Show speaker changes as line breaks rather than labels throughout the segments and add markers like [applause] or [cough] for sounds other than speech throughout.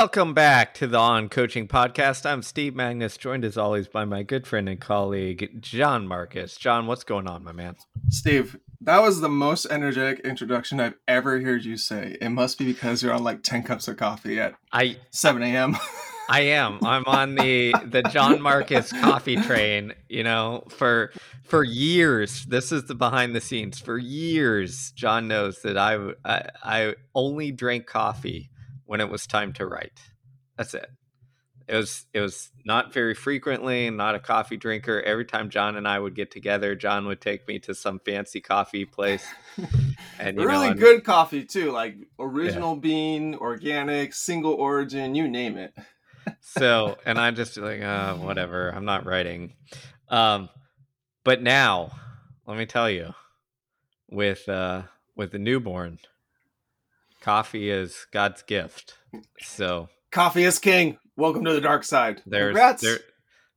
Welcome back to the On Coaching Podcast. I'm Steve Magness, joined as always by my good friend and colleague, Jon Marcus. Jon, what's going on, my man?
Steve, that was the most energetic introduction I've ever heard you say. It must be because you're on like 10 cups of coffee at
I
7 a.m. [laughs]
I am. I'm on the the Jon Marcus coffee train, you know, for for years. This is the behind the scenes. For years, Jon knows that I I, I only drank coffee when it was time to write. That's it. It was it was not very frequently, not a coffee drinker. Every time Jon and I would get together, Jon would take me to some fancy coffee place. [laughs]
And really know, good coffee too, like original yeah. bean, organic, single origin, you name it.
so, and I'm just like, uh, whatever. I'm not writing. Um, but now, let me tell you, with uh, with the newborn, coffee is God's gift. So
coffee is king. Welcome to the dark side.
There's
Congrats.
There,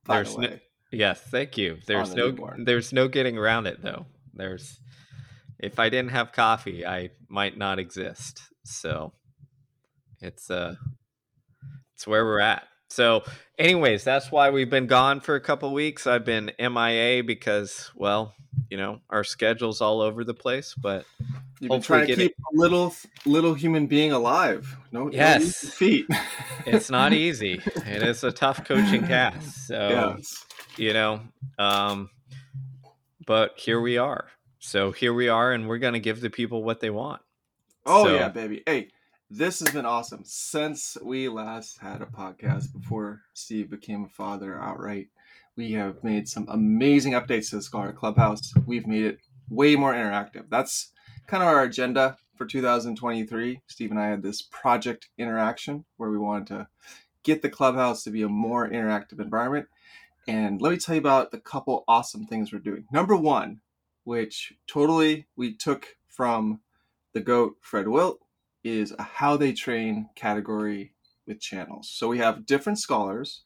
there's no, yes, thank you. There's the no newborn. there's no getting around it though. There's if I didn't have coffee, I might not exist. So it's uh it's where we're at. So, anyways, that's why we've been gone for a couple weeks. I've been MIA because, well, you know, our schedule's all over the place. But
you've been trying to keep a little little human being alive. No,
yes,
no feet.
it's not [laughs] easy. It is a tough coaching cast. So, yes. you know, um, but here we are. So here we are, and we're going to give the people what they want.
Oh so, yeah, baby. Hey, this has been awesome since we last had a podcast before Steve became a father outright. We have made some amazing updates to the Scholar Clubhouse. We've made it way more interactive. That's kind of our agenda for 2023. Steve and I had this project interaction where we wanted to get the clubhouse to be a more interactive environment. And let me tell you about the couple awesome things we're doing. Number one, which totally we took from the GOAT Fred Wilt is a how they train category with channels. So we have different scholars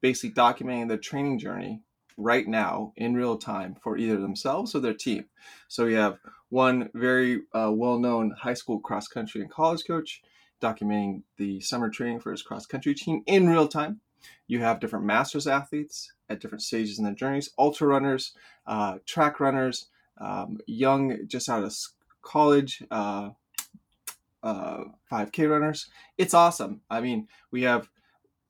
basically documenting their training journey right now in real time for either themselves or their team. So we have one very uh, well known high school cross country and college coach documenting the summer training for his cross country team in real time. You have different masters athletes at different stages in their journeys, ultra runners, uh, track runners, um, young just out of college, uh, uh, 5K runners. It's awesome. I mean, we have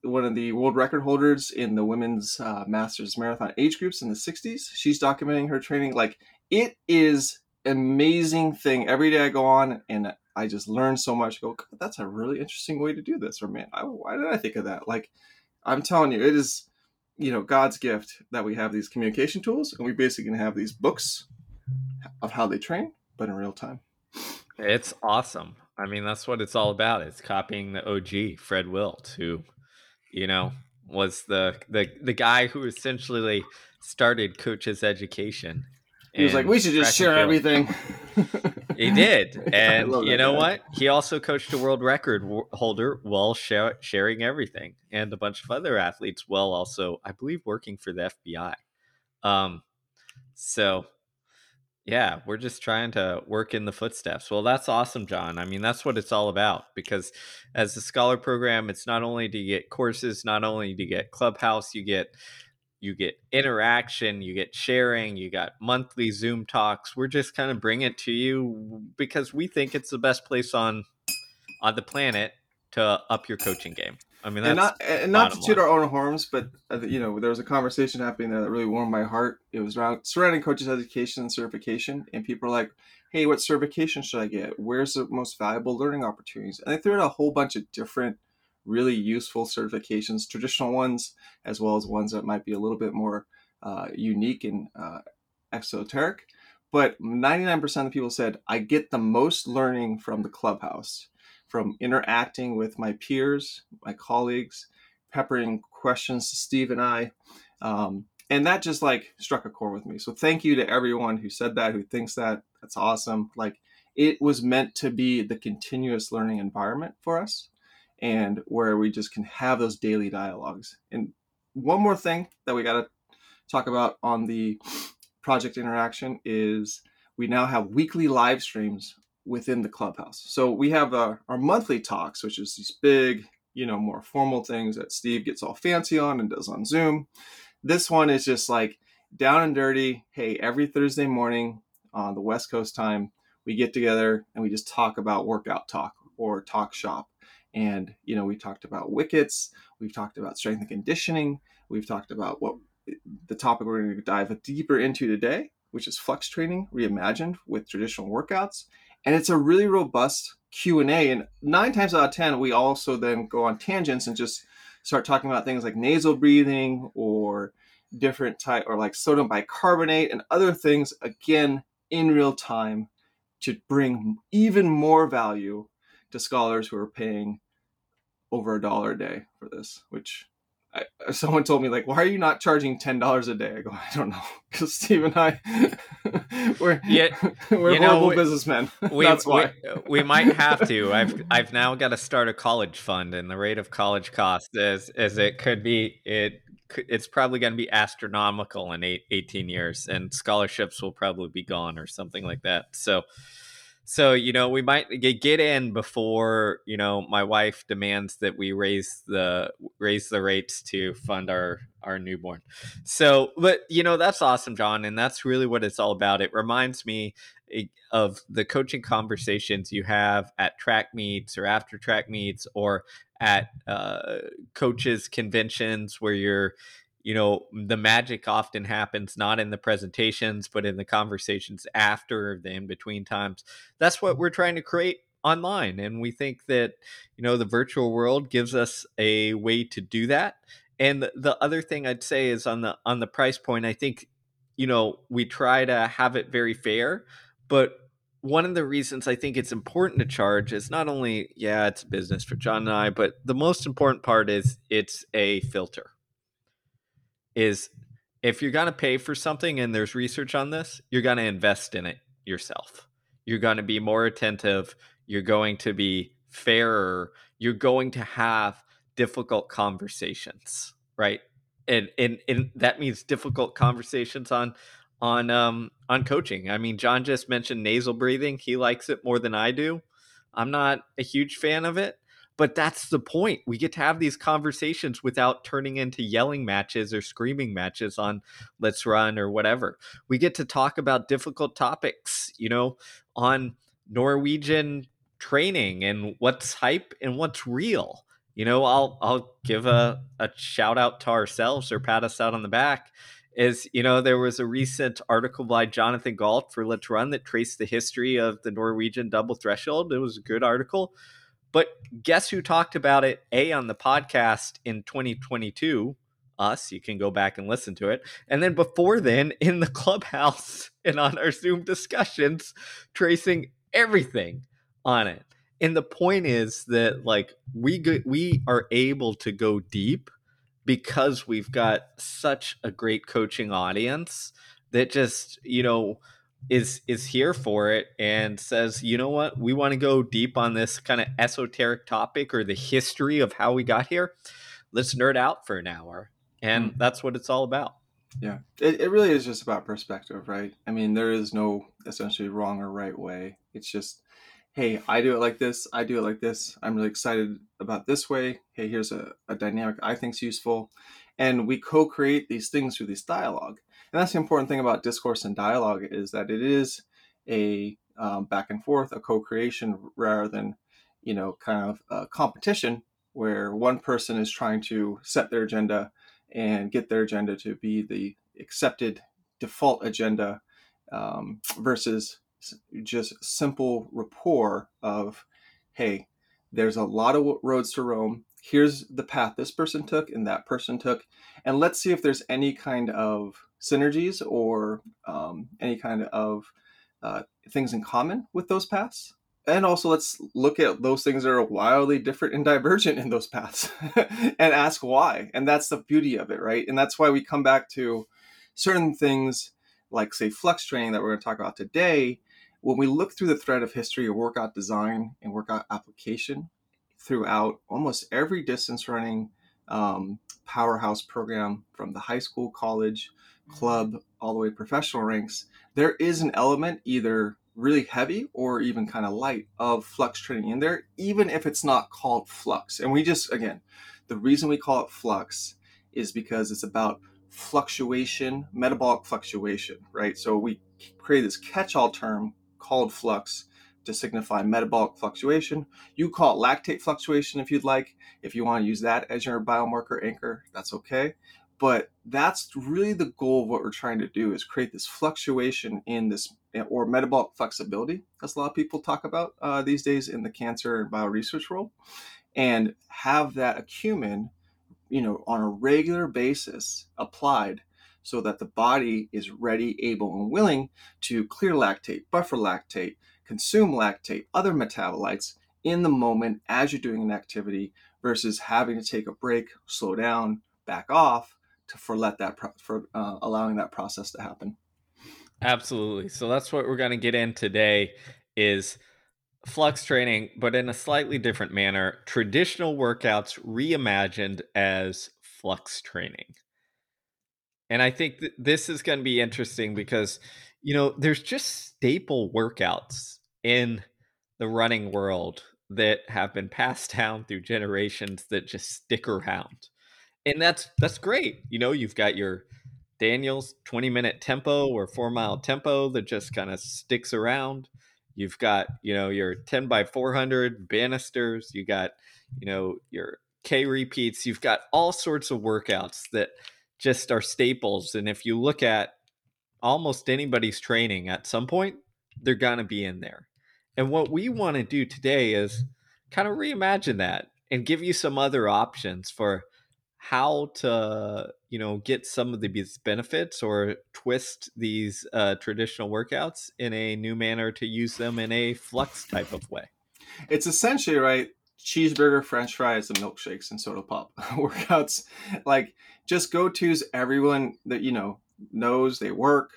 one of the world record holders in the women's uh, masters marathon age groups in the 60s. She's documenting her training. Like, it is amazing thing. Every day I go on and I just learn so much. I go, that's a really interesting way to do this. Or, man, I, why did I think of that? Like, I'm telling you, it is, you know, God's gift that we have these communication tools and we basically can have these books of how they train, but in real time.
It's awesome. I mean, that's what it's all about. It's copying the OG, Fred Wilt, who, you know, was the the the guy who essentially started coaches education.
He was like, "We should just share everything." [laughs]
he did, [laughs] and you know guy. what? He also coached a world record holder while share, sharing everything, and a bunch of other athletes while also, I believe, working for the FBI. Um, so yeah, we're just trying to work in the footsteps. Well, that's awesome, Jon. I mean, that's what it's all about because as a scholar program, it's not only to get courses, not only to get clubhouse, you get you get interaction, you get sharing, you got monthly Zoom talks. We're just kind of bringing it to you because we think it's the best place on on the planet to up your coaching game. I mean,
and not and not to toot our own horns, but uh, you know, there was a conversation happening there that really warmed my heart. It was around surrounding coaches' education and certification, and people were like, "Hey, what certification should I get? Where's the most valuable learning opportunities?" And they threw out a whole bunch of different, really useful certifications, traditional ones as well as ones that might be a little bit more uh, unique and uh, esoteric. But 99% of the people said, "I get the most learning from the clubhouse." From interacting with my peers, my colleagues, peppering questions to Steve and I. Um, and that just like struck a chord with me. So thank you to everyone who said that, who thinks that. That's awesome. Like it was meant to be the continuous learning environment for us and where we just can have those daily dialogues. And one more thing that we got to talk about on the project interaction is we now have weekly live streams within the clubhouse. So we have our, our monthly talks, which is these big you know, more formal things that Steve gets all fancy on and does on Zoom. This one is just like down and dirty. Hey, every Thursday morning on the West Coast time, we get together and we just talk about workout talk or talk shop. And, you know, we talked about wickets, we've talked about strength and conditioning, we've talked about what the topic we're going to dive deeper into today, which is flux training reimagined with traditional workouts. And it's a really robust Q&A. And nine times out of 10, we also then go on tangents and just start talking about things like nasal breathing or different type or like sodium bicarbonate and other things again in real time to bring even more value to scholars who are paying over a dollar a day for this which I, someone told me like why are you not charging ten dollars a day? I go i don't know. [laughs] Because steve and i [laughs] we're yeah, [laughs] we're horrible know, we, businessmen.
we, that's why. we, we, might have to. I've i've now got to start a college fund and the rate of college cost is is it could be it it's probably going to be astronomical in eight, 18 years and scholarships will probably be gone or something like that. So so you know we might get in before you know my wife demands that we raise the raise the rates to fund our our newborn. So but you know that's awesome john and that's really what it's all about. It reminds me eh, of the coaching conversations you have at track meets or after track meets or at uh, coaches conventions where you're you know the magic often happens not in the presentations but in the conversations after the in between times. That's what we're trying to create online and we think that you know the virtual world gives us a way to do that. And the other thing i'd say is on the on the price point i think you know we try to have it very fair but one of the reasons I think it's important to charge is not only, yeah, it's business for Jon and I, but the most important part is it's a filter is if you're going to pay for something and there's research on this, you're going to invest in it yourself. You're going to be more attentive. You're going to be fairer. You're going to have difficult conversations, right? And, and and that means difficult conversations on on um on coaching. I mean, Jon just mentioned nasal breathing. He likes it more than I do. I'm not a huge fan of it, but that's the point. We get to have these conversations without turning into yelling matches or screaming matches on LetsRun or whatever. We get to talk about difficult topics, you know, on Norwegian training and what's hype and what's real. You know, I'll I'll give a, a shout out to ourselves or pat us out on the back. Is you know, there was a recent article by Jonathan Gault for LetsRun that traced the history of the Norwegian double threshold. It was a good article but guess who talked about it? A on the podcast in 2022. Us. You can go back and listen to it. And then before then, in the clubhouse [laughs] and on our Zoom discussions, tracing everything on it. And the point is that like we go, we are able to go deep because we've got such a great coaching audience that just you know is is here for it and says, you know what, we want to go deep on this kind of esoteric topic or the history of how we got here. Let's nerd out for an hour, and mm. that's what it's all about.
Yeah, it, it really is just about perspective, right? I mean, there is no essentially wrong or right way. It's just, hey, I do it like this, I do it like this. I'm really excited about this way. Hey, here's a, a dynamic I think's useful. And we co-create these things through this dialogue and that's the important thing about discourse and dialogue is that it is a um, back and forth, a co-creation rather than, you know, kind of a competition where one person is trying to set their agenda and get their agenda to be the accepted default agenda um, versus just simple rapport of, hey, there's a lot of roads to Rome. Here's the path this person took and that person took. And let's see if there's any kind of synergies or um, any kind of uh, things in common with those paths. And also, let's look at those things that are wildly different and divergent in those paths [laughs] and ask why. And that's the beauty of it, right? And that's why we come back to certain things like, say, flux training that we're going to talk about today. When we look through the thread of history of workout design and workout application throughout almost every distance running um, powerhouse program from the high school, college, club all the way professional ranks, there is an element either really heavy or even kind of light of flux training in there, even if it's not called flux. And we just, again, the reason we call it flux is because it's about fluctuation, metabolic fluctuation, right? So we create this catch all term called flux to signify metabolic fluctuation. You call it lactate fluctuation if you'd like. If you want to use that as your biomarker anchor, that's okay. But that's really the goal of what we're trying to do is create this fluctuation in this or metabolic flexibility, as a lot of people talk about uh, these days in the cancer and bio research world, and have that acumen, you know, on a regular basis applied so that the body is ready, able, and willing to clear lactate, buffer lactate, consume lactate, other metabolites in the moment as you're doing an activity versus having to take a break, slow down, back off for let that for uh, allowing that process to happen.
Absolutely. So that's what we're going to get in today is flux training but in a slightly different manner, traditional workouts reimagined as flux training. And I think th- this is going to be interesting because you know, there's just staple workouts in the running world that have been passed [laughs] down through generations that just stick around. And that's that's great. You know, you've got your Daniels 20 minute tempo or 4 mile tempo that just kind of sticks around. You've got, you know, your 10 by 400 banisters, you got, you know, your K repeats, you've got all sorts of workouts that just are staples and if you look at almost anybody's training at some point, they're going to be in there. And what we want to do today is kind of reimagine that and give you some other options for how to, you know, get some of these benefits or twist these uh, traditional workouts in a new manner to use them in a flux type of way.
It's essentially right cheeseburger, french fries, and milkshakes and soda pop [laughs] workouts. Like just go tos everyone that you know knows they work,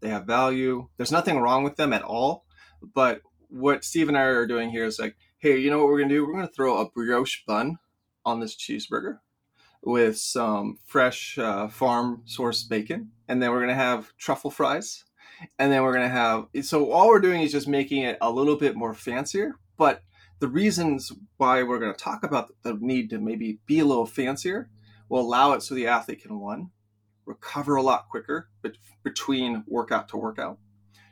they have value. There's nothing wrong with them at all. But what Steve and I are doing here is like, hey, you know what we're gonna do? We're gonna throw a brioche bun on this cheeseburger with some fresh uh, farm sourced bacon, and then we're gonna have truffle fries, and then we're gonna have. So all we're doing is just making it a little bit more fancier, but the reasons why we're going to talk about the need to maybe be a little fancier will allow it so the athlete can one recover a lot quicker but between workout to workout.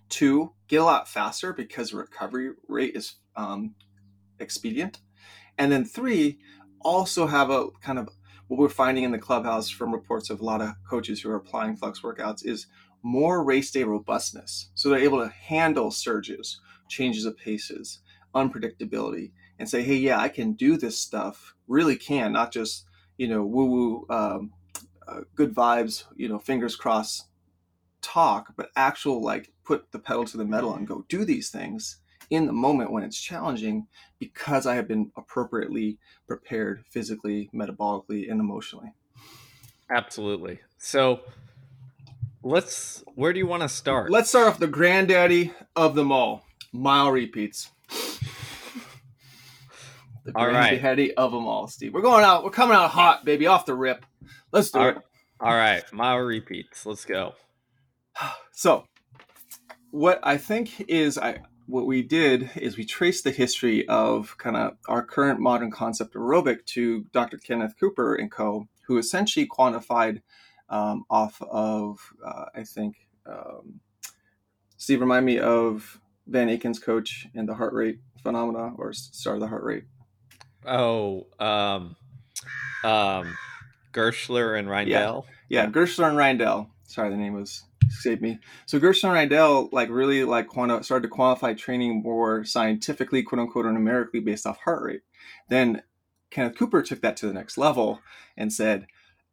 Two, get a lot faster because recovery rate is um, expedient. And then three, also have a kind of what we're finding in the clubhouse from reports of a lot of coaches who are applying flux workouts is more race day robustness. So they're able to handle surges, changes of paces, unpredictability, and say, hey, yeah, I can do this stuff, really can, not just, you know, woo woo um, uh, good vibes, you know, fingers crossed talk, but actual like put the pedal to the metal and go do these things in the moment when it's challenging because I have been appropriately prepared physically, metabolically, and emotionally.
Absolutely. So let's where do you want to start?
Let's start off the granddaddy of them all, mile repeats. [laughs] the granddaddy of them all, Steve. We're going out. We're coming out hot, baby, off the rip. Let's do
all
it.
Right. All right, mile repeats. Let's go. [sighs]
So, what I think is I what we did is we traced the history of kind of our current modern concept of aerobic to Dr. Kenneth Cooper and co, who essentially quantified um, off of uh, I think um, Steve remind me of Van Aaken's coach and the heart rate phenomena or start of the heart rate.
Oh, um, um, Gerschler and Reindell.
Yeah, yeah, Gerschler and Reindell. Sorry, the name was escaped me. So Gerschler and Reindell like really like quanti- started to quantify training more scientifically, quote unquote, or numerically based off heart rate. Then Kenneth Cooper took that to the next level and said,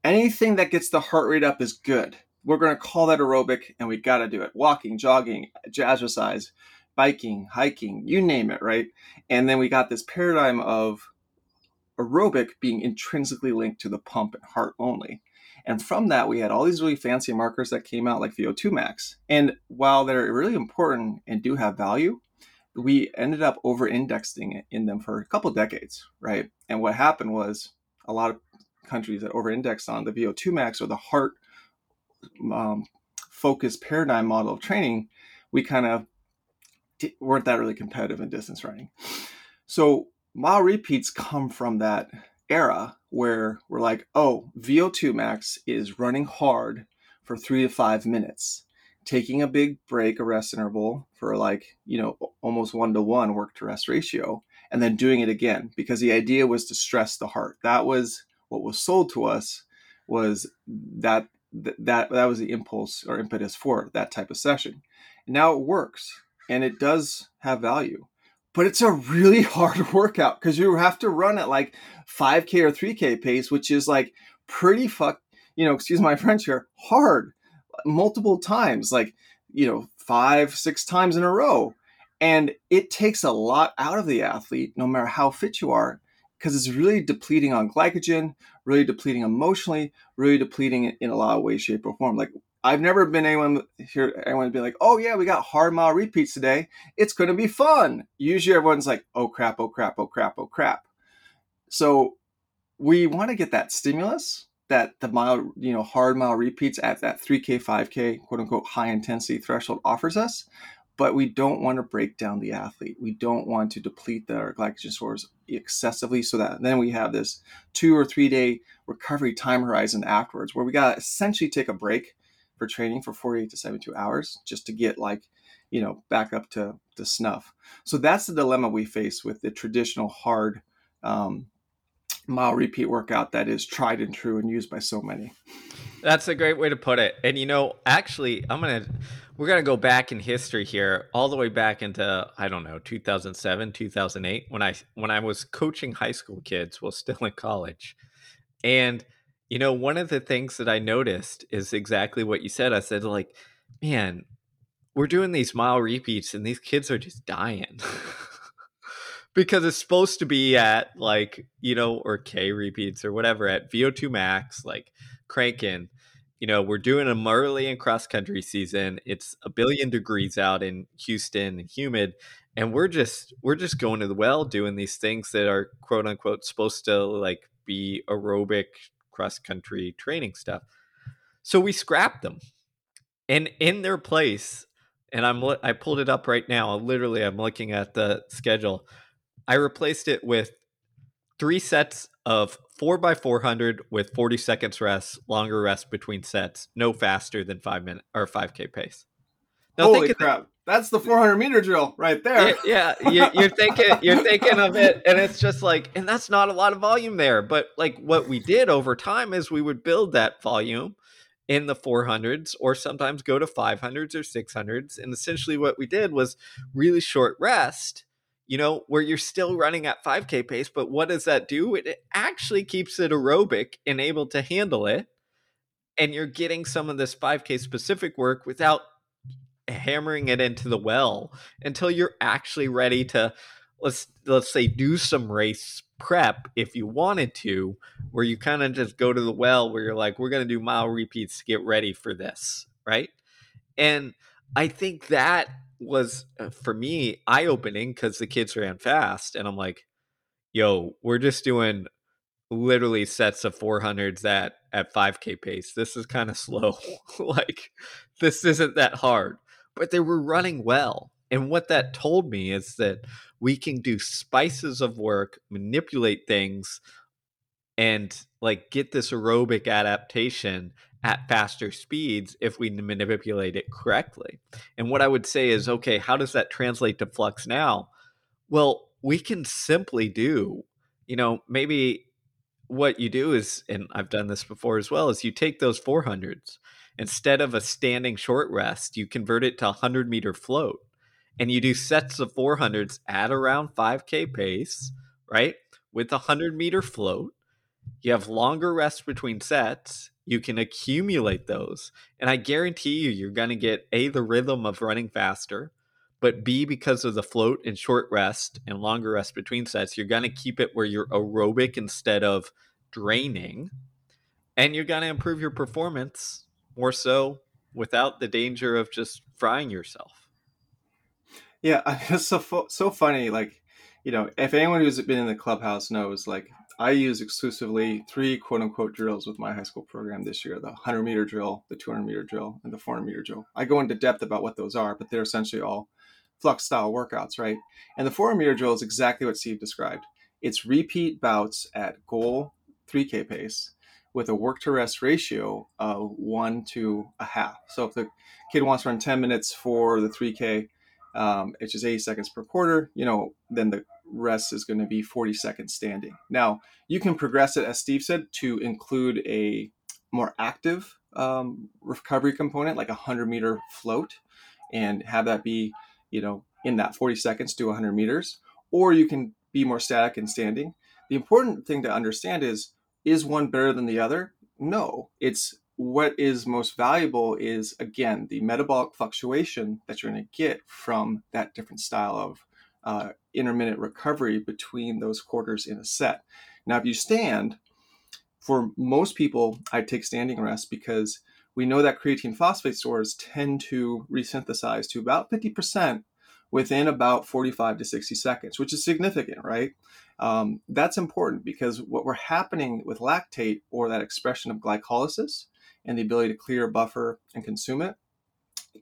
anything that gets the heart rate up is good. We're going to call that aerobic, and we got to do it. Walking, jogging, jazzercise, biking, hiking, you name it, right? And then we got this paradigm of aerobic being intrinsically linked to the pump and heart only. And from that, we had all these really fancy markers that came out like VO2 max. And while they're really important and do have value, we ended up over indexing in them for a couple decades, right? And what happened was a lot of countries that over indexed on the VO2 max or the heart um, focused paradigm model of training, we kind of weren't that really competitive in distance running. So mile repeats come from that era where we're like, oh, VO2 max is running hard for three to five minutes, taking a big break, a rest interval for like, you know, almost one to one work to rest ratio, and then doing it again because the idea was to stress the heart. That was what was sold to us was that that that was the impulse or impetus for that type of session. Now it works and it does have value but it's a really [laughs] hard workout because you have to run at like 5k or 3k pace which is like pretty fuck you know excuse my [laughs] french here hard multiple times like you know five six times in a row. And it takes a lot out of the athlete no matter how fit you are because it's really depleting on glycogen really depleting emotionally really depleting it in a lot of ways shape or form. Like I've never been anyone here anyone be like, oh yeah, we got hard mile repeats today. It's gonna be fun. Usually everyone's like, oh crap, oh crap, oh crap, oh crap. So we want to get that stimulus that the mile, you know, hard mile repeats at that 3K, 5K, quote unquote high intensity threshold offers us. But we don't want to break down the athlete. We don't want to deplete their glycogen stores excessively so that then we have this two or three day recovery time horizon afterwards where we got to essentially take a break for training for 48 to 72 hours just to get like you know back up to, to snuff. So that's the dilemma we face with the traditional hard um, mile repeat workout that is tried and true and used by so many.
That's a great way to put it. And you know actually i'm gonna we're gonna go back in history here all the way back into i don't know 2007 2008 when i when i was coaching high school kids while still in college. And you know, one of the things that I noticed is exactly what you said. I said, like, man, we're doing these mile repeats and these kids are just dying. [laughs] because it's supposed to be at like, you know, or K repeats or whatever at VO2 max, like cranking. You know, we're doing them early in cross country season. It's a billion degrees out in Houston and humid. And we're just we're just going to the well doing these things that are quote unquote supposed to like be aerobic cross country training stuff. So we scrapped them. And in their place, and I'm I pulled it up right now. Literally, I'm looking at the schedule. I replaced it with three sets of four by 400 with 40 seconds rest, longer rest between sets, no faster than five minute or 5k pace.
Now, Holy crap! That's the 400 meter drill right there.
Yeah, yeah you, are thinking you're thinking of it, and it's just like, and that's not a lot of volume there. But like what we did over time is we would build that volume in the 400s, or sometimes go to 500s or 600s, and essentially what we did was really short rest. You know, where you're still running at 5K pace, but what does that do? It actually keeps it aerobic and able to handle it. And you're getting some of this 5K specific work without hammering it into the well until you're actually ready to let's let's say do some race prep if you wanted to where you kind of just go to the well where you're like we're going to do mile repeats to get ready for this right? And i think that was uh, for me eye opening cuz the kids ran fast and i'm like yo we're just doing literally sets of 400s at at 5k pace. This is kind of [laughs] slow. Like this isn't that hard but they were running well. And what that told me is that we can do spices of work, manipulate things, and like get this aerobic adaptation at faster speeds if we manipulate it correctly. And what I would say is, mm-hmm. okay, how does that translate to flux now? Well, we can simply do, you know, maybe what you do is, and I've done this before as well, is you take those 400s Instead of a standing short rest, you convert it to a 100 meter float and you do sets of 400s at around 5K pace, right? With a 100 meter float. You have longer rest between sets. You can accumulate those. And I guarantee you, you're going to get A, the rhythm of running faster, but B, because of the float and short rest and longer rest between sets, you're going to keep it where you're aerobic instead of draining. And you're going to improve your performance more so without the danger of just frying yourself.
Yeah, it's so so funny. Like, you know, if anyone who's been in the clubhouse knows, like, I use exclusively three quote unquote drills with my high school program this year: the 100 meter drill, the 200 meter drill, and the 400 meter drill. I go into depth about what those are, but they're essentially all flux style workouts, right? And the 400 meter drill is exactly what Steve described. It's repeat bouts at goal 3K pace with a work to rest ratio of one to a half. So if the kid wants to run 10 minutes for the 3K, um, it's just 80 seconds per quarter, you know, then the rest is going to be 40 seconds standing. Now, you can progress it, as Steve said, to include a more active um, recovery component, like a 100 meter float, and have that be, you know, in that 40 seconds to 100 meters. Or you can be more static and standing. The important thing to understand is is one better than the other? No. It's what is most valuable is again the metabolic fluctuation that you're going to get from that different style of uh, intermittent recovery between those quarters in a set. Now, if you stand, for most people, I take standing rest because we know that creatine phosphate stores tend to resynthesize to about 50% within about 45 to 60 seconds, which is significant, right? Um, that's important because what we're happening with lactate or that expression of glycolysis and the ability to clear, a buffer, and consume it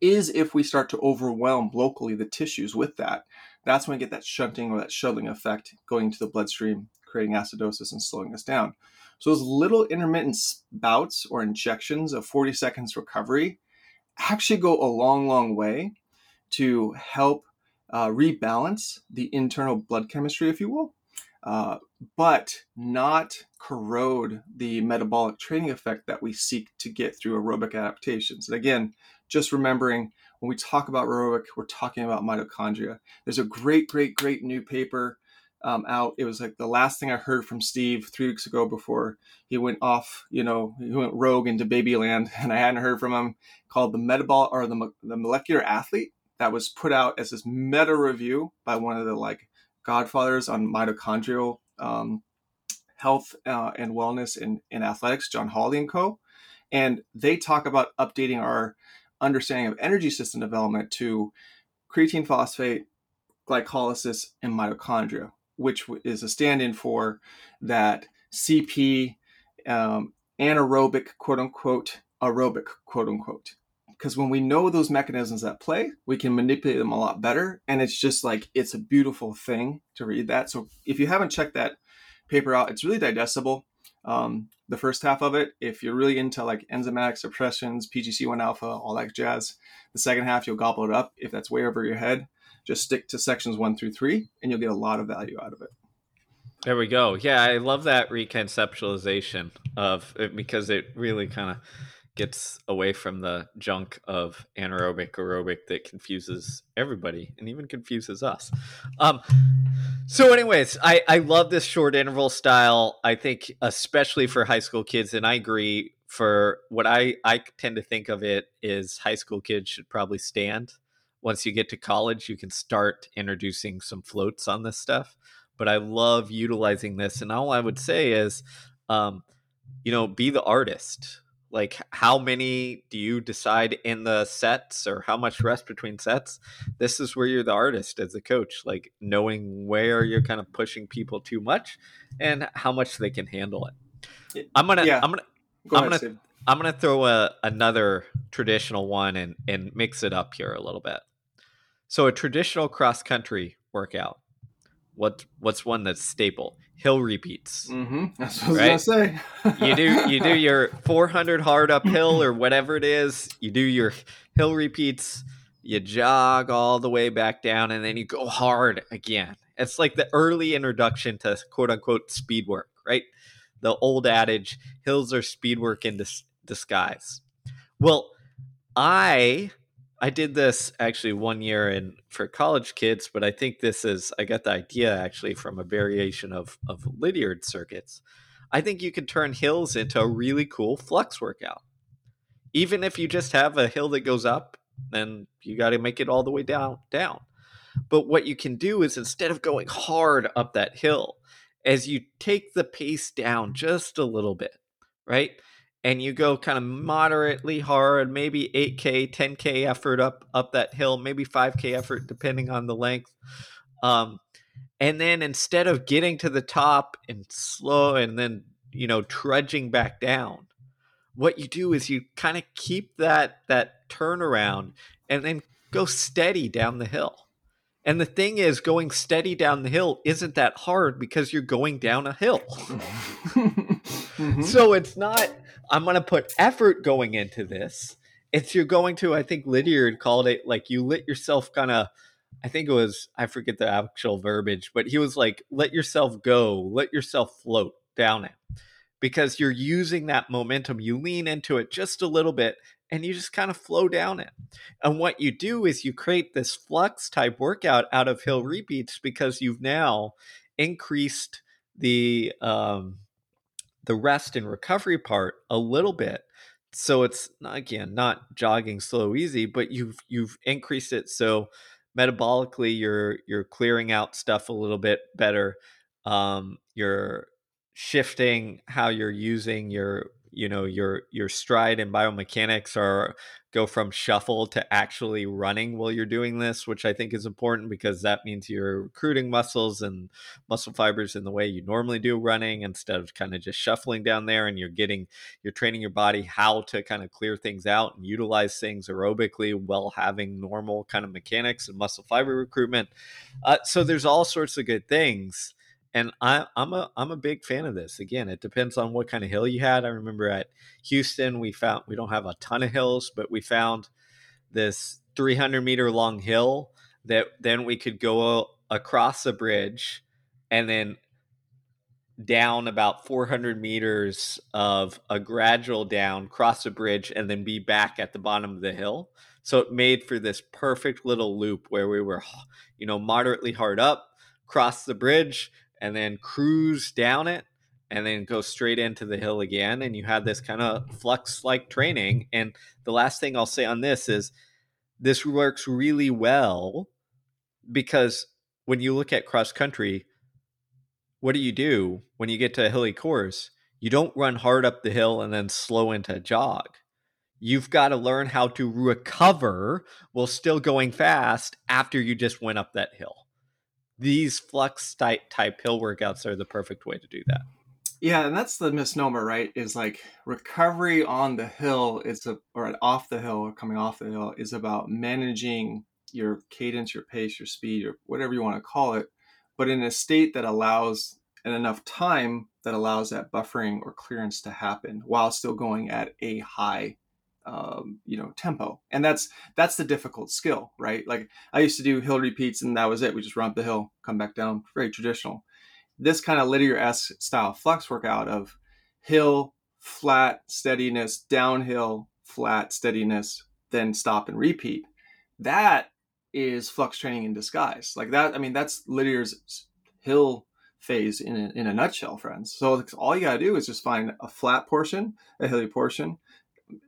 is if we start to overwhelm locally the tissues with that. That's when we get that shunting or that shuttling effect going to the bloodstream, creating acidosis and slowing us down. So those little intermittent bouts or injections of 40 seconds recovery actually go a long, long way to help uh, rebalance the internal blood chemistry, if you will, uh, but not corrode the metabolic training effect that we seek to get through aerobic adaptations. And again, just remembering when we talk about aerobic, we're talking about mitochondria. There's a great, great, great new paper um, out. It was like the last thing I heard from Steve three weeks ago before he went off, you know, he went rogue into babyland, [laughs] and I hadn't heard from him. Called the metabolic or the, the molecular athlete that was put out as this meta review by one of the like godfathers on mitochondrial um, health uh, and wellness in, in athletics, John Hawley and Co. And they talk about updating our understanding of energy system development to creatine phosphate, glycolysis, and mitochondria, which is a stand in for that CP um, anaerobic, quote unquote, aerobic, quote unquote because when we know those mechanisms at play, we can manipulate them a lot better. And it's just like, it's a beautiful thing to read that. So if you haven't checked that paper out, it's really digestible. Um, the first half of it, if you're really into like enzymatic suppressions, PGC1 alpha, all that jazz, the second half, you'll gobble it up. If that's way over your head, just stick to sections one through three and you'll get a lot of value out of it.
There we go. Yeah, I love that reconceptualization of it because it really kind of gets away from the junk of anaerobic aerobic that confuses everybody and even confuses us. Um, so, anyways, I, I love this short interval style. I think, especially for high school kids, and I agree. For what I, I tend to think of it is high school kids should probably stand. Once you get to college, you can start introducing some floats on this stuff. But I love utilizing this. And all I would say is, um, you know, be the artist like how many do you decide in the sets or how much rest between sets this is where you're the artist as a coach like knowing where you're kind of pushing people too much and how much they can handle it i'm gonna yeah. i'm gonna Go i'm ahead, gonna Steve. i'm gonna throw a, another traditional one and and mix it up here a little bit so a traditional cross country workout what what's one that's staple hill repeats.
Mm-hmm. That's what I was
gonna say. you do [laughs] you do your 400 hard uphill or whatever it is. You do your hill repeats. You jog all the way back down, and then you go hard again. It's like the early introduction to quote unquote speed work, right? The old adage: hills are speed work in dis- disguise. Well, I I did this actually one year in for college kids, but I think this is I got the idea actually from a variation of of Lydiard circuits. I think you can turn hills into a really cool flux workout. Even if you just have a hill that goes up, then you got to make it all the way down down. But what you can do is instead of going hard up that hill, as you take the pace down just a little bit, right? And you go kind of moderately hard, maybe 8k, 10k effort up up that hill, maybe 5k effort depending on the length. Um, and then instead of getting to the top and slow and then you know trudging back down, what you do is you kind of keep that that turnaround and then go steady down the hill. And the thing is, going steady down the hill isn't that hard because you're going down a hill. [laughs] mm-hmm. So it's not, I'm going to put effort going into this. It's you're going to, I think Lydiard called it like you let yourself kind of, I think it was, I forget the actual verbiage, but he was like, let yourself go, let yourself float down it because you're using that momentum. You lean into it just a little bit and you just kind of flow down it. And what you do is you create this flux type workout out of hill repeats because you've now increased the um, the rest and recovery part a little bit. So it's again not jogging slow easy, but you've you've increased it so metabolically you're you're clearing out stuff a little bit better. Um, you're shifting how you're using your you know your your stride and biomechanics are go from shuffle to actually running while you're doing this which i think is important because that means you're recruiting muscles and muscle fibers in the way you normally do running instead of kind of just shuffling down there and you're getting you're training your body how to kind of clear things out and utilize things aerobically while having normal kind of mechanics and muscle fiber recruitment. Uh, so there's all sorts of good things and I, I'm a I'm a big fan of this. Again, it depends on what kind of hill you had. I remember at Houston, we found we don't have a ton of hills, but we found this 300 meter long hill that then we could go across a bridge and then down about 400 meters of a gradual down, cross a bridge, and then be back at the bottom of the hill. So it made for this perfect little loop where we were, you know, moderately hard up, cross the bridge, and then cruise down it and then go straight into the hill again and you have this kind of flux like training and the last thing i'll say on this is this works really well because when you look at cross country what do you do when you get to a hilly course? You don't run hard up the hill and then slow into a jog. You've got to learn how to recover while still going fast after you just went up that hill these flux type type hill workouts are the perfect way to do that.
Yeah, and that's the misnomer, right? Is like recovery on the hill is a or off the hill or coming off the hill is about managing your cadence, your pace, your speed, or whatever you want to call it, but in a state that allows and enough time that allows that buffering or clearance to happen while still going at a high um, you know tempo. And that's that's the difficult skill right? Like i used to do hill repeats and that was it. We just run up the hill come back down. Very traditional. This kind of Lydiard-esque style flux workout of hill flat steadiness downhill flat steadiness then stop and repeat. That is flux training in disguise. Like that i mean that's Lydiard's hill phase in a, in a nutshell friends. So all you got to do is just find a flat portion a hilly portion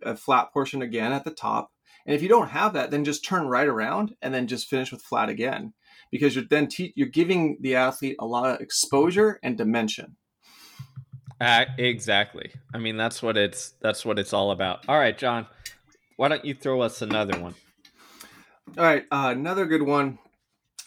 a flat portion again at the top. And if you don't have that, then just turn right around and then just finish with flat again, because you're then te- you're giving the athlete a lot of exposure and dimension.
Uh, exactly. I mean, that's what it's that's what it's all about. All right, Jon, why don't you throw us another one?
All right, uh, another good one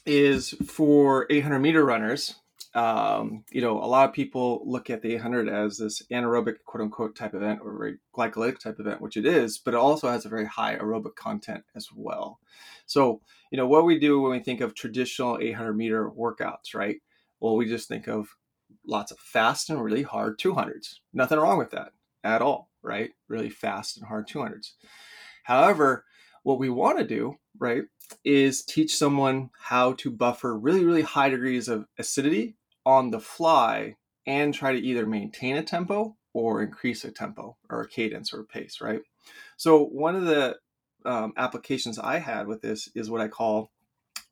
is for 800 meter runners um, you know, a lot of people look at the 800 as this anaerobic quote unquote type event or very glycolytic type event, which it is, but it also has a very high aerobic content as well. So, you know, what we do when we think of traditional 800 meter workouts, right? Well, we just think of lots of fast and really hard 200s. Nothing wrong with that at all, right? Really fast and hard 200s. However, what we want to do, right, is teach someone how to buffer really, really high degrees of acidity on the fly and try to either maintain a tempo or increase a tempo or a cadence or a pace, right? So one of the um, applications I had with this is what I call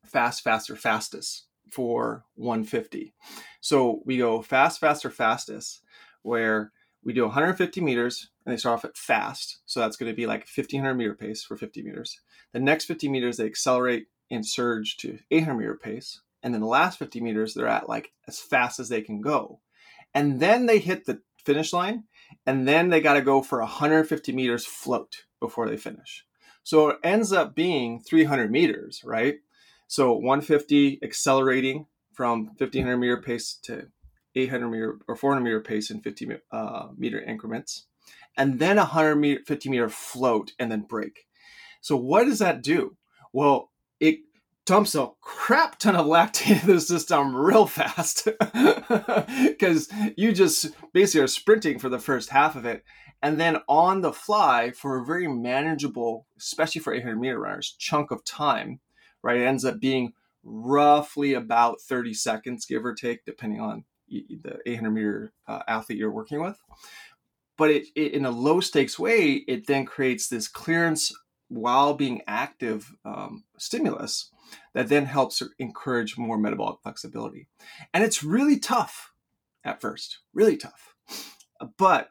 fast, faster, fastest for 150. So we go fast, faster, fastest, where we do 150 meters and they start off at fast. So that's going to be like 1500 meter pace for 50 meters. The next 50 meters, they accelerate and surge to 800 meter pace and then the last 50 meters they're at like as fast as they can go. And then they hit the finish line and then they got to go for 150 meters float before they finish. So it ends up being 300 meters right? So 150 accelerating from 1500 meter pace to 800 meter or 400 meter pace in 50 uh, meter increments and then 150 meter float and then break. So what does that do? Well it dumps a crap ton of lactate into the system real fast. [laughs] Because you just basically are sprinting for the first half of it. And then on the fly for a very manageable especially for 800 meter runners chunk of time right it ends up being roughly about 30 seconds give or take depending on the 800 meter uh, athlete you're working with. But it, it, in a low stakes way it then creates this clearance while being active um, stimulus that then helps encourage more metabolic flexibility. And it's really tough at first, really tough. But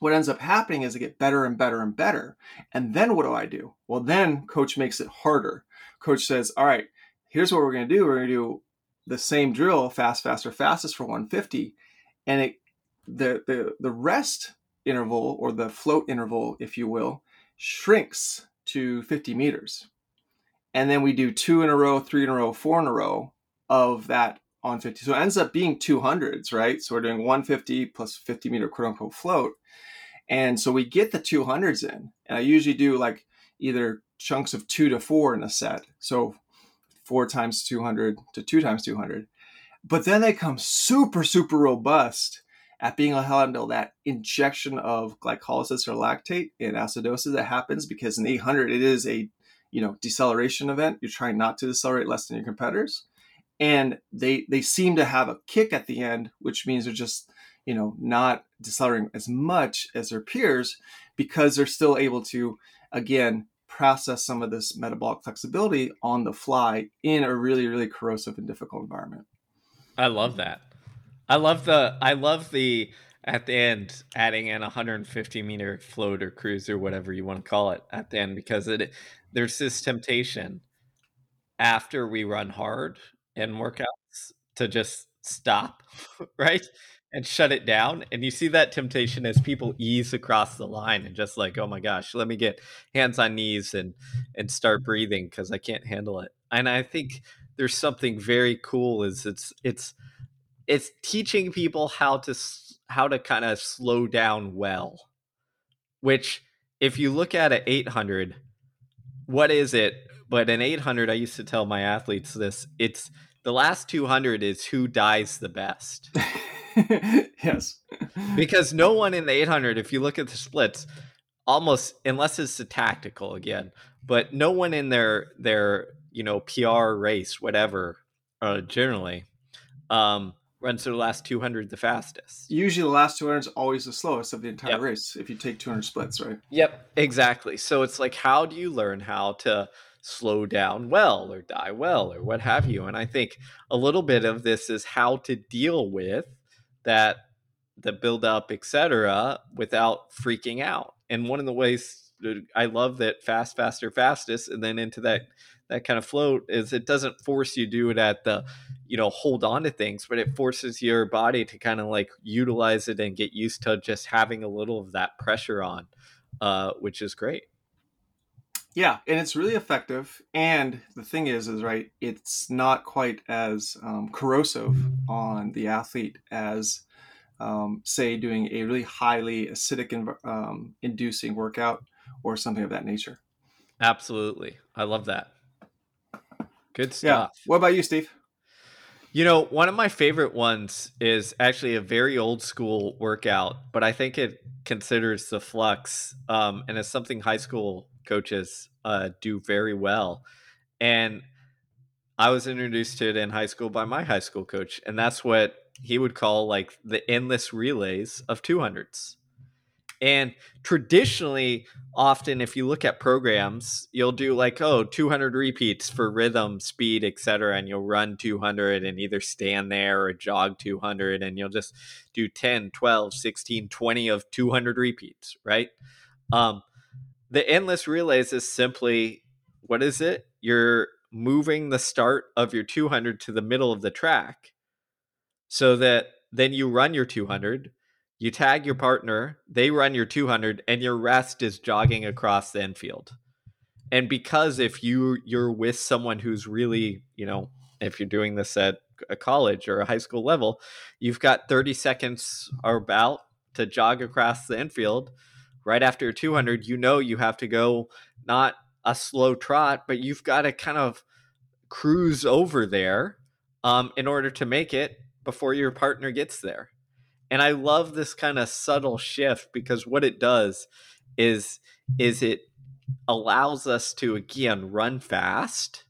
what ends up happening is I get better and better and better. And then what do I do? Well, then coach makes it harder. Coach says, all right, here's what we're going to do. We're going to do the same drill, fast, faster, fastest for 150. And it, the, the, the rest interval or the float interval, if you will, shrinks to 50 meters and then we do two in a row, three in a row, four in a row of that on 50. So it ends up being 200s, right? So we're doing 150 plus 50 meter quote unquote float. And so we get the 200s in. And I usually do like either chunks of two to four in a set. So four times 200 to two times 200. But then they come super, super robust at being able to handle that injection of glycolysis or lactate in acidosis that happens because in 800 it is a you know deceleration event. You're trying not to decelerate less than your competitors. And they they seem to have a kick at the end which means they're just you know not decelerating as much as their peers because they're still able to again process some of this metabolic flexibility on the fly in a really really corrosive and difficult environment.
I love that i love the i love the at the end adding in a 150 meter float or cruise or whatever you want to call it at the end because it there's this temptation after we run hard and workouts to just stop [laughs] right and shut it down. And you see that temptation as people ease across the line and just like oh my gosh let me get hands on knees and and start breathing because i can't handle it. And i think there's something very cool is it's it's it's teaching people how to how to kind of slow down well. Which, if you look at an 800, what is it? But an 800, I used to tell my athletes this. It's the last 200 is who dies the best. [laughs]
yes.
because no one in the 800, if you look at the splits, almost unless it's a tactical again, but no one in their their you know PR race, whatever, uh, generally, um, runs the last 200 the fastest.
Usually the last 200 is always the slowest of the entire yep. race if you take 200 splits, right?
Yep, exactly. So it's like, how do you learn how to slow down well or die well or what have you? And I think a little bit of this is how to deal with that, the build up, etc., without freaking out. And one of the ways I love that fast, faster, fastest, and then into that that kind of float is it doesn't force you to do it at the you know hold on to things but it forces your body to kind of like utilize it and get used to just having a little of that pressure on uh, which is great.
Yeah and it's really effective and the thing is is right it's not quite as um, corrosive on the athlete as um, say doing a really highly acidic um, inducing workout or something of that nature.
Absolutely. I love that Good stuff.
Yeah. What about you, Steve?
You know, one of my favorite ones is actually a very old school workout, but I think it considers the flux, um, and it's something high school coaches uh, do very well. And I was introduced to it in high school by my high school coach, and that's what he would call like the endless relays of 200s. And traditionally, often if you look at programs, you'll do like, oh, 200 repeats for rhythm, speed, etc. And you'll run 200 and either stand there or jog 200. And you'll just do 10, 12, 16, 20 of 200 repeats, right? Um, the endless relays is simply what is it? You're moving the start of your 200 to the middle of the track so that then you run your 200 you tag your partner, they run your 200, and your rest is jogging across the infield. And because if you you're with someone who's really, you know, if you're doing this at a college or a high school level, you've got 30 seconds or about to jog across the infield. Right after 200, you know you have to go not a slow trot, but you've got to kind of cruise over there um, in order to make it before your partner gets there. And I love this kind of subtle shift because what it does is is it allows us to again run fast,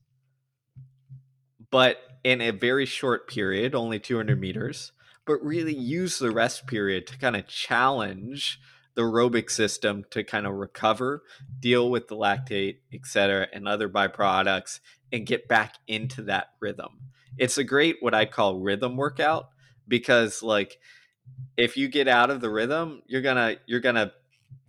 but in a very short period, only 200 meters, but really use the rest period to kind of challenge the aerobic system to kind of recover, deal with the lactate, et cetera, and other byproducts, and get back into that rhythm. It's a great what I call rhythm workout because like if you get out of the rhythm, you're gonna you're gonna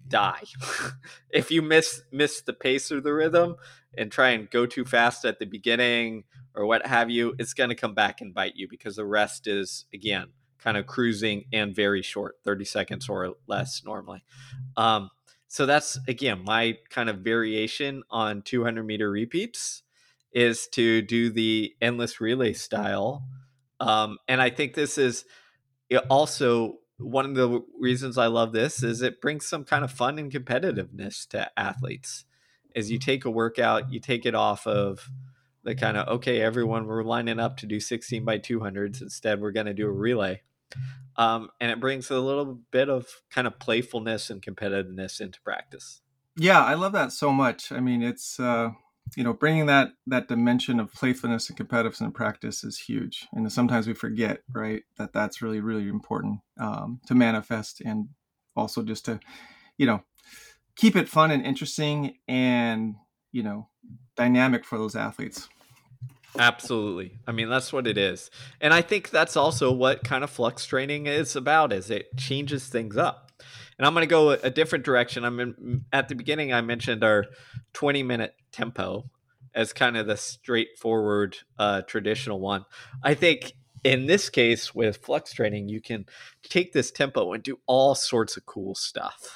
die. [laughs] if you miss miss the pace or the rhythm and try and go too fast at the beginning or what have you, it's gonna come back and bite you because the rest is again kind of cruising and very short, 30 seconds or less normally. Um, so that's again my kind of variation on 200 meter repeats is to do the endless relay style. Um, and I think this is also one of the reasons I love this is it brings some kind of fun and competitiveness to athletes. As you take a workout, you take it off of the kind of okay, everyone we're lining up to do 16 by 200s. Instead, we're going to do a relay um, and it brings a little bit of kind of playfulness and competitiveness into practice.
Yeah, I love that so much. I mean, it's uh, you know bringing that that dimension of playfulness and competitiveness in practice is huge, and sometimes we forget, right, that that's really really important um, to manifest, and also just to you know keep it fun and interesting and you know dynamic for those athletes.
Absolutely. I mean, that's what it is. And I think that's also what kind of flux training is about is it changes things up. And I'm going to go a, different direction. I'm in, at the beginning I mentioned our 20 minute tempo as kind of the straightforward uh, traditional one. I think in this case with flux training you can take this tempo and do all sorts of cool stuff.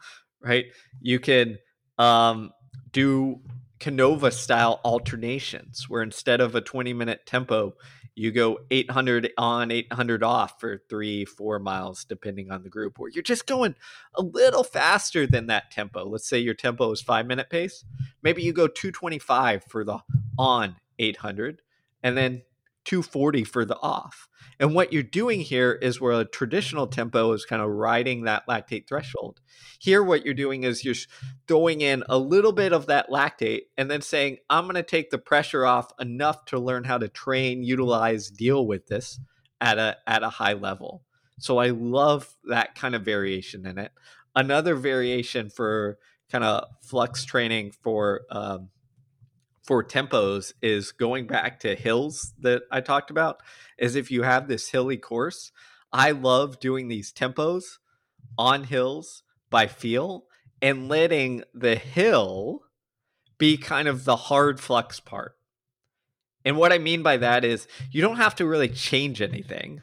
[laughs] right? You can um, do Canova style alternations where instead of a 20 minute tempo, you go 800 on, 800 off for three, four miles, depending on the group, where you're just going a little faster than that tempo. Let's say your tempo is five minute pace. Maybe you go 225 for the on 800 and then 240 for the off. And what you're doing here is where a traditional tempo is kind of riding that lactate threshold. Here, what you're doing is you're throwing in a little bit of that lactate and then saying, I'm going to take the pressure off enough to learn how to train, utilize, deal with this at a, at a high level. So I love that kind of variation in it. Another variation for kind of flux training for um, for tempos is going back to hills that I talked about. Is if you have this hilly course, I love doing these tempos on hills by feel and letting the hill be kind of the hard flux part. And what I mean by that is you don't have to really change anything.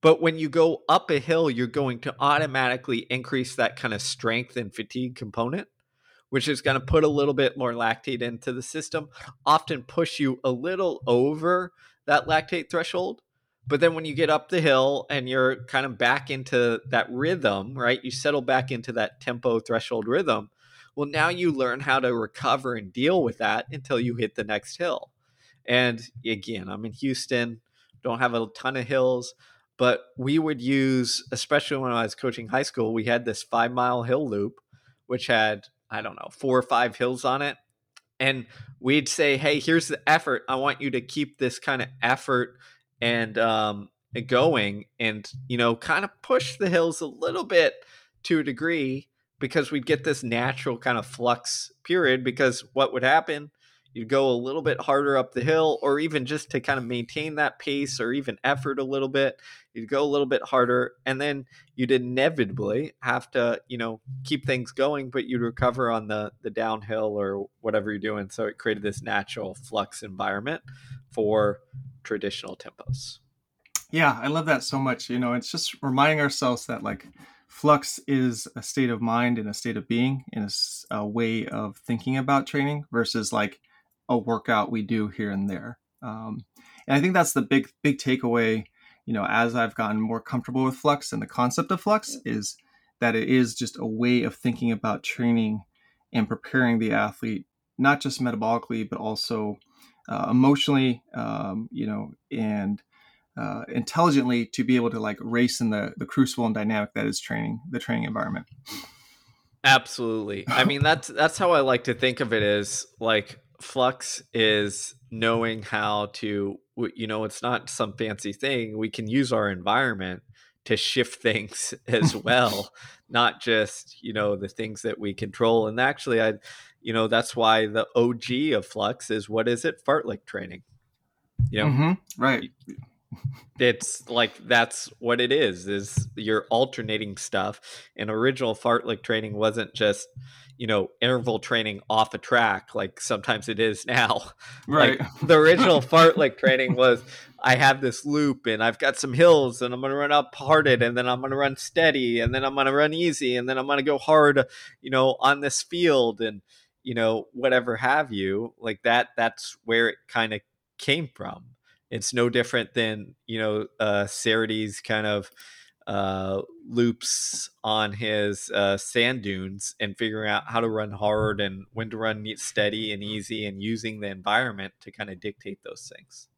But when you go up a hill, you're going to automatically increase that kind of strength and fatigue component which is going to put a little bit more lactate into the system, often push you a little over that lactate threshold. But then when you get up the hill and you're kind of back into that rhythm, right? You settle back into that tempo threshold rhythm. Well, now you learn how to recover and deal with that until you hit the next hill. And again, I'm in Houston, don't have a ton of hills, but we would use, especially when I was coaching high school, we had this five mile hill loop, which had I don't know, four or five hills on it. And we'd say, hey, here's the effort. I want you to keep this kind of effort and um, going and, you know, kind of push the hills a little bit to a degree because we'd get this natural kind of flux period. Because what would happen you'd go a little bit harder up the hill or even just to kind of maintain that pace or even effort a little bit you'd go a little bit harder and then you'd inevitably have to you know keep things going but you'd recover on the the downhill or whatever you're doing so it created this natural flux environment for traditional tempos.
Yeah i love that so much you know it's just reminding ourselves that like flux is a state of mind and a state of being and a, a way of thinking about training versus like a workout we do here and there. Um, and I think that's the big big takeaway. You know, as I've gotten more comfortable with flux and the concept of flux is that it is just a way of thinking about training and preparing the athlete, not just metabolically, but also uh, emotionally, um, you know, and uh, intelligently to be able to like race in the the crucible and dynamic that is training the training environment.
Absolutely. I mean that's that's how I like to think of it is like flux is knowing how to you know it's not some fancy thing we can use our environment to shift things [laughs] as [laughs] well not just you know the things that we control and actually i you know that's why the og of flux is what is it? Fartlek training.
You know mm-hmm. right.
It's like that's what it is is you're alternating stuff and original fartlek training wasn't just you know interval training off a track like sometimes it is now. [laughs]
Right.
like the original [laughs] fartlek training was i have this loop and i've got some hills and i'm going to run up harded and then i'm going to run steady and then i'm going to run easy and then i'm going to go hard you know on this field and you know whatever have you. Like that that's where it kind of came from. It's no different than you know uh Cerutty's kind of uh, loops on his uh, sand dunes and figuring out how to run hard and when to run steady and easy and using the environment to kind of dictate those things.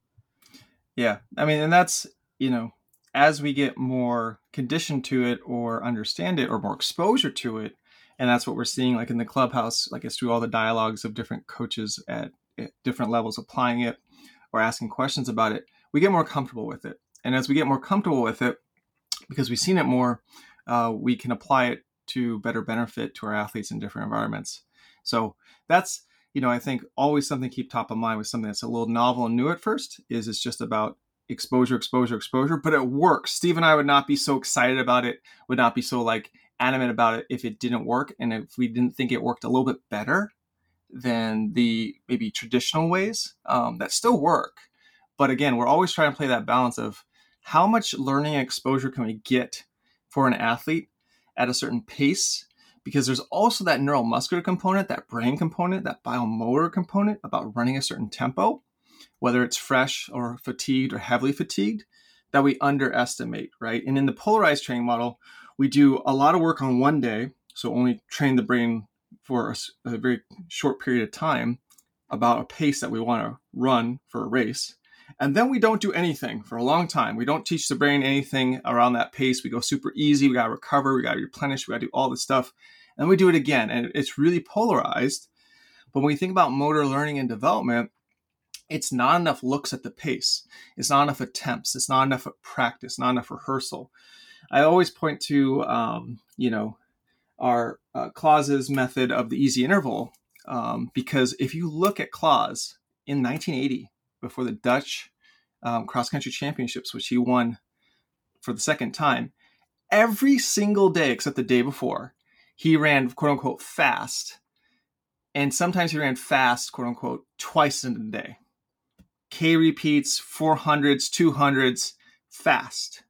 Yeah. I mean, and that's, you know, as we get more conditioned to it or understand it or more exposure to it, and that's what we're seeing like in the clubhouse, like it's through all the dialogues of different coaches at, at different levels applying it or asking questions about it, we get more comfortable with it. And as we get more comfortable with it, because we've seen it more, uh, we can apply it to better benefit to our athletes in different environments. So that's, you know, I think always something to keep top of mind with something that's a little novel and new at first is it's just about exposure, exposure, exposure, but it works. Steve and I would not be so excited about it, would not be so like animate about it if it didn't work and if we didn't think it worked a little bit better than the maybe traditional ways um, that still work. But again, we're always trying to play that balance of how much learning exposure can we get for an athlete at a certain pace? Because there's also that neuromuscular component that brain component that biomotor component about running a certain tempo whether it's fresh or fatigued or heavily fatigued that we underestimate right? And in the polarized training model we do a lot of work on one day so only train the brain for a, a very short period of time about a pace that we want to run for a race and then we don't do anything for a long time. We don't teach the brain anything around that pace. We go super easy. We got to recover. We got to replenish. We got to do all this stuff. And we do it again. And it's really polarized. But when we think about motor learning and development, it's not enough looks at the pace. It's not enough attempts. It's not enough practice, not enough rehearsal. I always point to, um, you know, our uh, method of the easy interval um, because if you look at Claus in 1980, before the Dutch um, cross country championships, which he won for the second time. Every single day except the day before, he ran quote unquote fast. And sometimes he ran fast, quote unquote, twice in a day. K repeats, 400s, 200s, fast.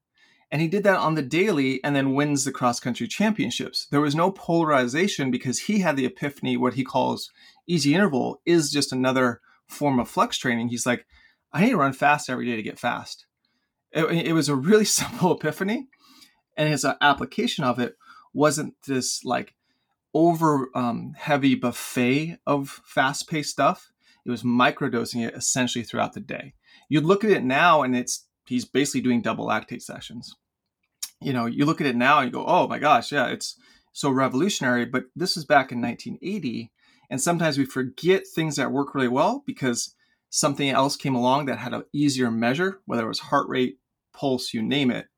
And he did that on the daily and then wins the cross country championships. There was no polarization because he had the epiphany, what he calls easy interval is just another form of flux training, he's like, I need to run fast every day to get fast. It, it was a really [laughs] simple epiphany, and his uh, application of it wasn't this like over um, heavy buffet of fast paced stuff. It was microdosing it essentially throughout the day. You'd look at it now, and it's he's basically doing double lactate sessions. You know, you look at it now and you go, "Oh my gosh, yeah, it's so revolutionary." But this is back in 1980, and sometimes we forget things that work really well because something else came along that had an easier measure, whether it was heart rate, pulse, you name it.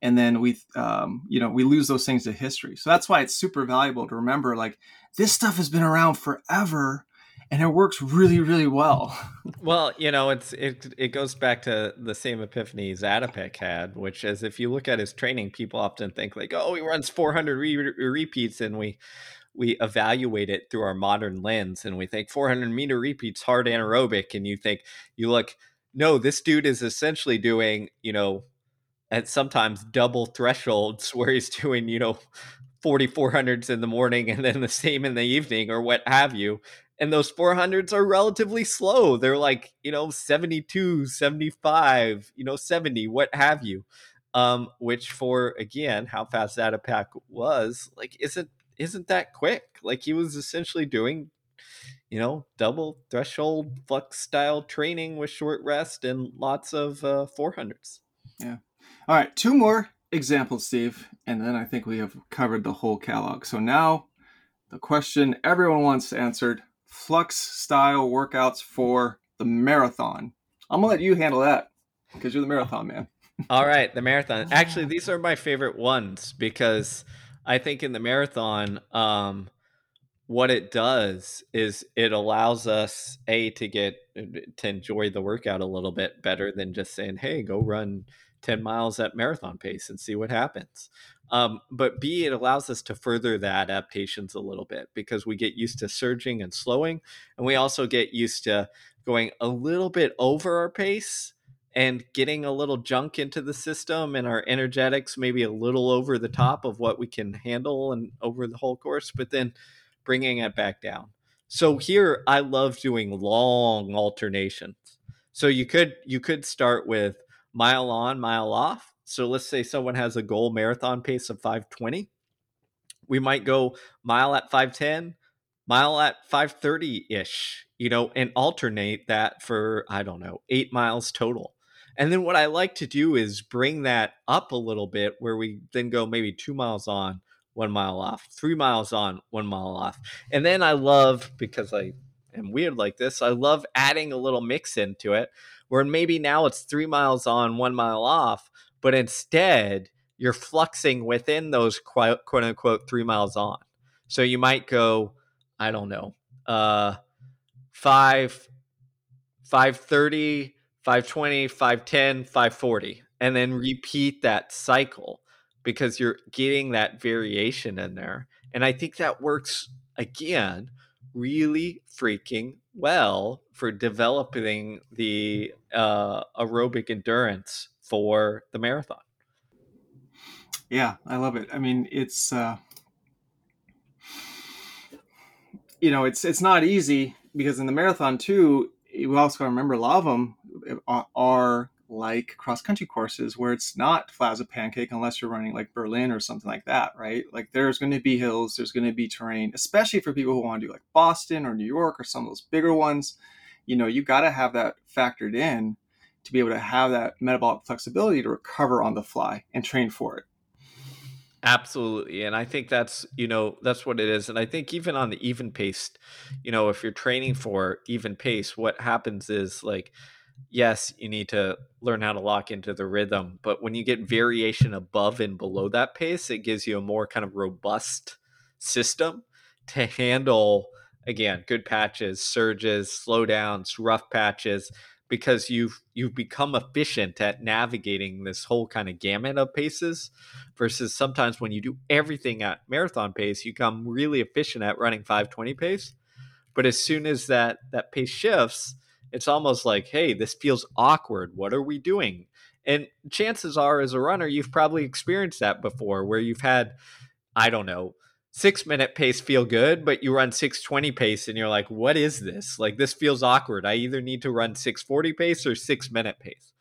And then we, um, you know, we lose those things to history. So that's why it's super valuable to remember like this stuff has been around forever and it works really really well [laughs]
well you know it's it, it goes back to the same epiphany Zatopek had which is if you look at his training people often think like oh he runs 400 re- repeats and we we evaluate it through our modern lens and we think 400 meter repeats hard anaerobic and you think you look no this dude is essentially doing you know at sometimes double thresholds where he's doing you know 4400s in the morning and then the same in the evening or what have you and those 400s are relatively slow. They're like you know 72 75 you know 70 what have you um which for again how fast Zatopek was like isn't isn't that quick. Like he was essentially doing, you know, double threshold flux style training with short rest and lots of uh, 400s.
Yeah. All right, two more examples, Steve, and then I think we have covered the whole catalog. So now the question everyone wants answered flux style workouts for the marathon. I'm gonna let you handle that because you're the marathon man.
All right, the marathon. Actually, [laughs] these are my favorite ones because I think in the marathon, um, what it does is it allows us a to get to enjoy the workout a little bit better than just saying, "Hey, go run 10 miles at marathon pace and see what happens." Um, but B, it allows us to further the adaptations a little bit because we get used to surging and slowing, and we also get used to going a little bit over our pace and getting a little junk into the system and our energetics maybe a little over the top of what we can handle and over the whole course, but then bringing it back down. So here I love doing long alternations. So you could you could start with mile on, mile off. So let's say someone has a goal marathon pace of 520. We might go mile at 510, mile at 530 ish, you know, and alternate that for, I don't know, eight miles total. And then what I like to do is bring that up a little bit where we then go maybe two miles on, one mile off, three miles on, one mile off. And then I love, because I am weird like this, I love adding a little mix into it where maybe now it's three miles on, one mile off, but instead you're fluxing within those quote, quote unquote three miles on. So you might go, I don't know, uh, five, 530, 520, 510, 540, and then repeat that cycle because you're getting that variation in there. And I think that works again really freaking well for developing the uh, aerobic endurance for the marathon.
Yeah, I love it. I mean, it's uh, you know, it's it's not easy because in the marathon too, you also got to remember a lot of them Uh, are like cross country courses where it's not flat as a pancake unless you're running like Berlin or something like that, right? Like there's going to be hills, there's going to be terrain, especially for people who want to do like Boston or New York or some of those bigger ones. You know, you got to have that factored in to be able to have that metabolic flexibility to recover on the fly and train for it.
Absolutely. And I think that's, you know, that's what it is. And I think even on the even pace, you know, if you're training for even pace, what happens is like yes, you need to learn how to lock into the rhythm. But when you get variation above and below that pace, it gives you a more kind of robust system to handle, again, good patches, surges, slowdowns, rough patches, because you've you've become efficient at navigating this whole kind of gamut of paces versus sometimes when you do everything at marathon pace you become really efficient at running 520 pace but as soon as that that pace shifts it's almost like, hey, this feels awkward. What are we doing? And chances are, as a runner, you've probably experienced that before where you've had, I don't know, six minute pace feel good, but you run 620 pace and you're like, what is this? Like, this feels awkward. I either need to run 640 pace or six minute pace.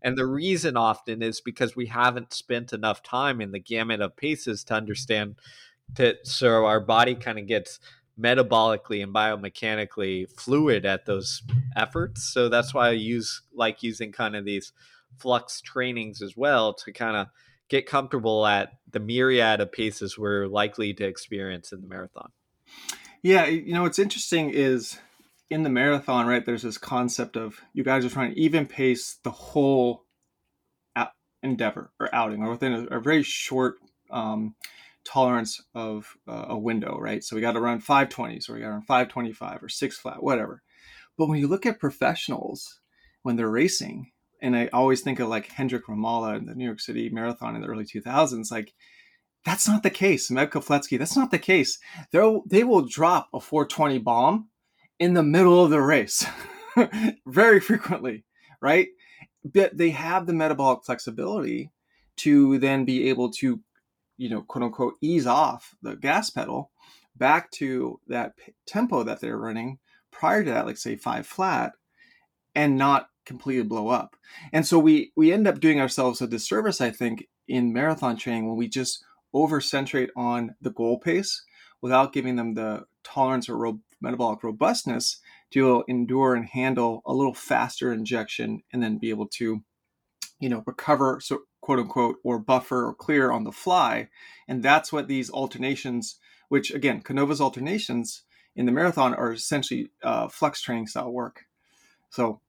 And the reason often is because we haven't spent enough time in the gamut of paces to understand that so our body kind of gets metabolically and biomechanically fluid at those efforts. So that's why I use like using kind of these flux trainings as well to kind of get comfortable at the myriad of paces we're likely to experience in the marathon.
Yeah, you know what's interesting is in the marathon, right? There's this concept of you guys are trying to even pace the whole endeavor or outing, or within a, a very short um, tolerance of uh, a window, right? So we got run 520s or we got run 525 or six flat, whatever. But when you look at professionals when they're racing, and I always think of like Hendrik Ramaala in the New York City Marathon in the early 2000s, like that's not the case. Meb Keflezighi, that's not the case. They'll, they will drop a 420 bomb in the middle of the race [laughs] very frequently, right? But they have the metabolic flexibility to then be able to you know, quote unquote, ease off the gas pedal back to that p- tempo that they're running prior to that, like say five flat, and not completely blow up. And so we we end up doing ourselves a disservice, I think, in marathon training when we just overcentrate on the goal pace without giving them the tolerance or ro- metabolic robustness to endure and handle a little faster injection and then be able to you know recover so quote unquote or buffer or clear on the fly. And that's what these alternations which again Canova's alternations in the marathon are essentially uh, training style work. So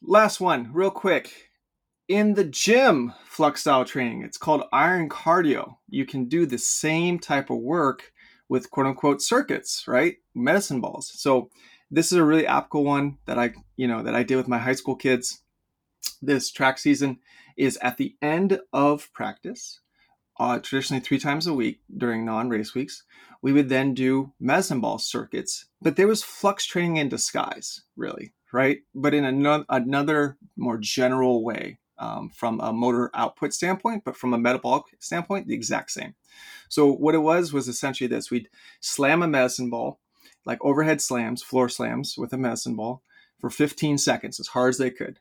last one real quick. In the gym flux style training it's called iron cardio. You can do the same type of work with quote unquote circuits right? Medicine balls. So this is a really applicable one that I, you know, that I did with my high school kids. This track season is at the end of practice, uh, traditionally three times a week during non-race weeks. We would then do medicine ball circuits, but there was flux training in disguise, really, right? But in another, another more general way, um, from a motor output standpoint, but from a metabolic standpoint, the exact same. So what it was was essentially this: we'd slam a medicine ball like overhead slams, floor slams with a medicine ball for 15 seconds, as hard as they could.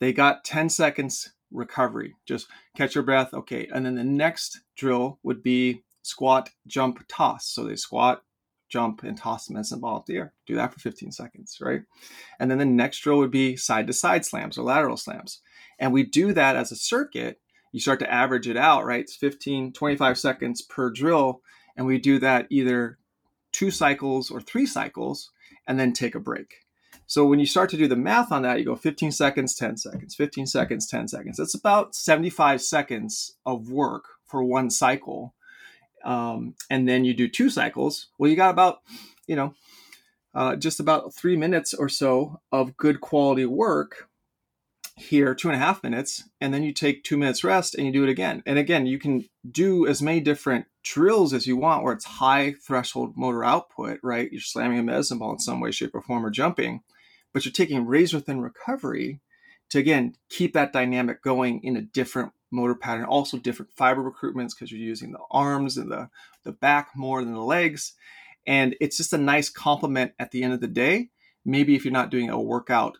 They got 10 seconds recovery, just catch your breath. Okay. And then the next drill would be squat, jump, toss. So they squat, jump, and toss the medicine ball up the air. Do that for 15 seconds, right? And then the next drill would be side to side slams or lateral slams. And we do that as a circuit. You start to average it out, right? It's 15, 25 seconds per drill. And we do that either two cycles or three cycles and then take a break. So when you start to do the math on that, you go 15 seconds, 10 seconds, 15 seconds, 10 seconds. That's about 75 seconds of work for one cycle. Um, and then you do two cycles. Well, you got about, you know, uh, just about three minutes or so of good quality work here two and a half minutes and then you take two minutes rest and you do it again and again you can do as many different drills as you want where it's high threshold motor output right you're slamming a medicine ball in some way shape or form or jumping but you're taking razor thin recovery to again keep that dynamic going in a different motor pattern also different fiber recruitments because you're using the arms and the, the back more than the legs and it's just a nice complement at the end of the day maybe if you're not doing a workout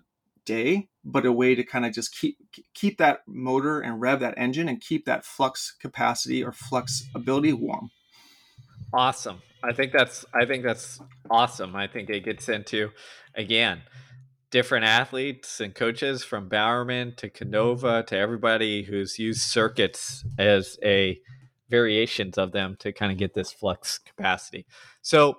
day, but a way to kind of just keep keep that motor and rev that engine and keep that flux capacity or flux ability warm.
Awesome. I think that's I think that's awesome. I think it gets into again different athletes and coaches from Bowerman to Canova mm-hmm. to everybody who's used circuits as a variations of them to kind of get this flux capacity. So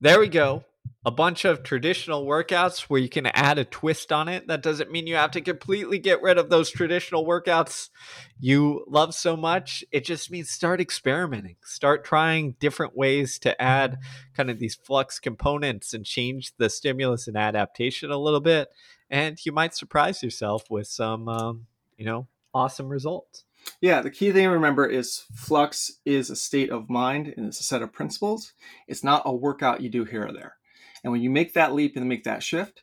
there we go a bunch of traditional workouts where you can add a twist on it. That doesn't mean you have to completely get rid of those traditional workouts you love so much. It just means start experimenting, start trying different ways to add kind of these flux components and change the stimulus and adaptation a little bit. And you might surprise yourself with some, um, you know, awesome results.
Yeah, the key thing to remember is flux is a state of mind and it's a set of principles. It's not a workout you do here or there. And when you make that leap and make that shift,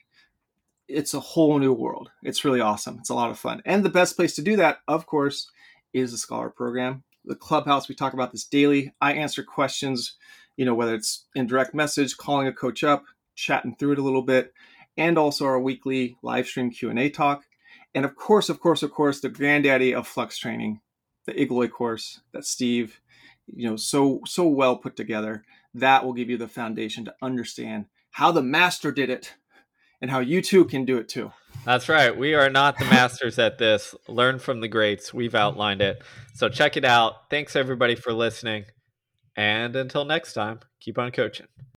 it's a whole new world. It's really awesome. It's a lot of fun. And the best place to do that, of course, is the Scholar Program. The Clubhouse, we talk about this daily. I answer questions, you know, whether it's in direct message, calling a coach up, chatting through it a little bit, and also our weekly live stream Q&A talk. And of course, of course, of course, the granddaddy of flux training, the Igloi course that Steve, you know, so so well put together. That will give you the foundation to understand how the master did it and how you too can do it too.
That's right. We are not the masters at this. Learn from the greats. We've outlined it. So check it out. Thanks everybody for listening. And until next time, keep on coaching.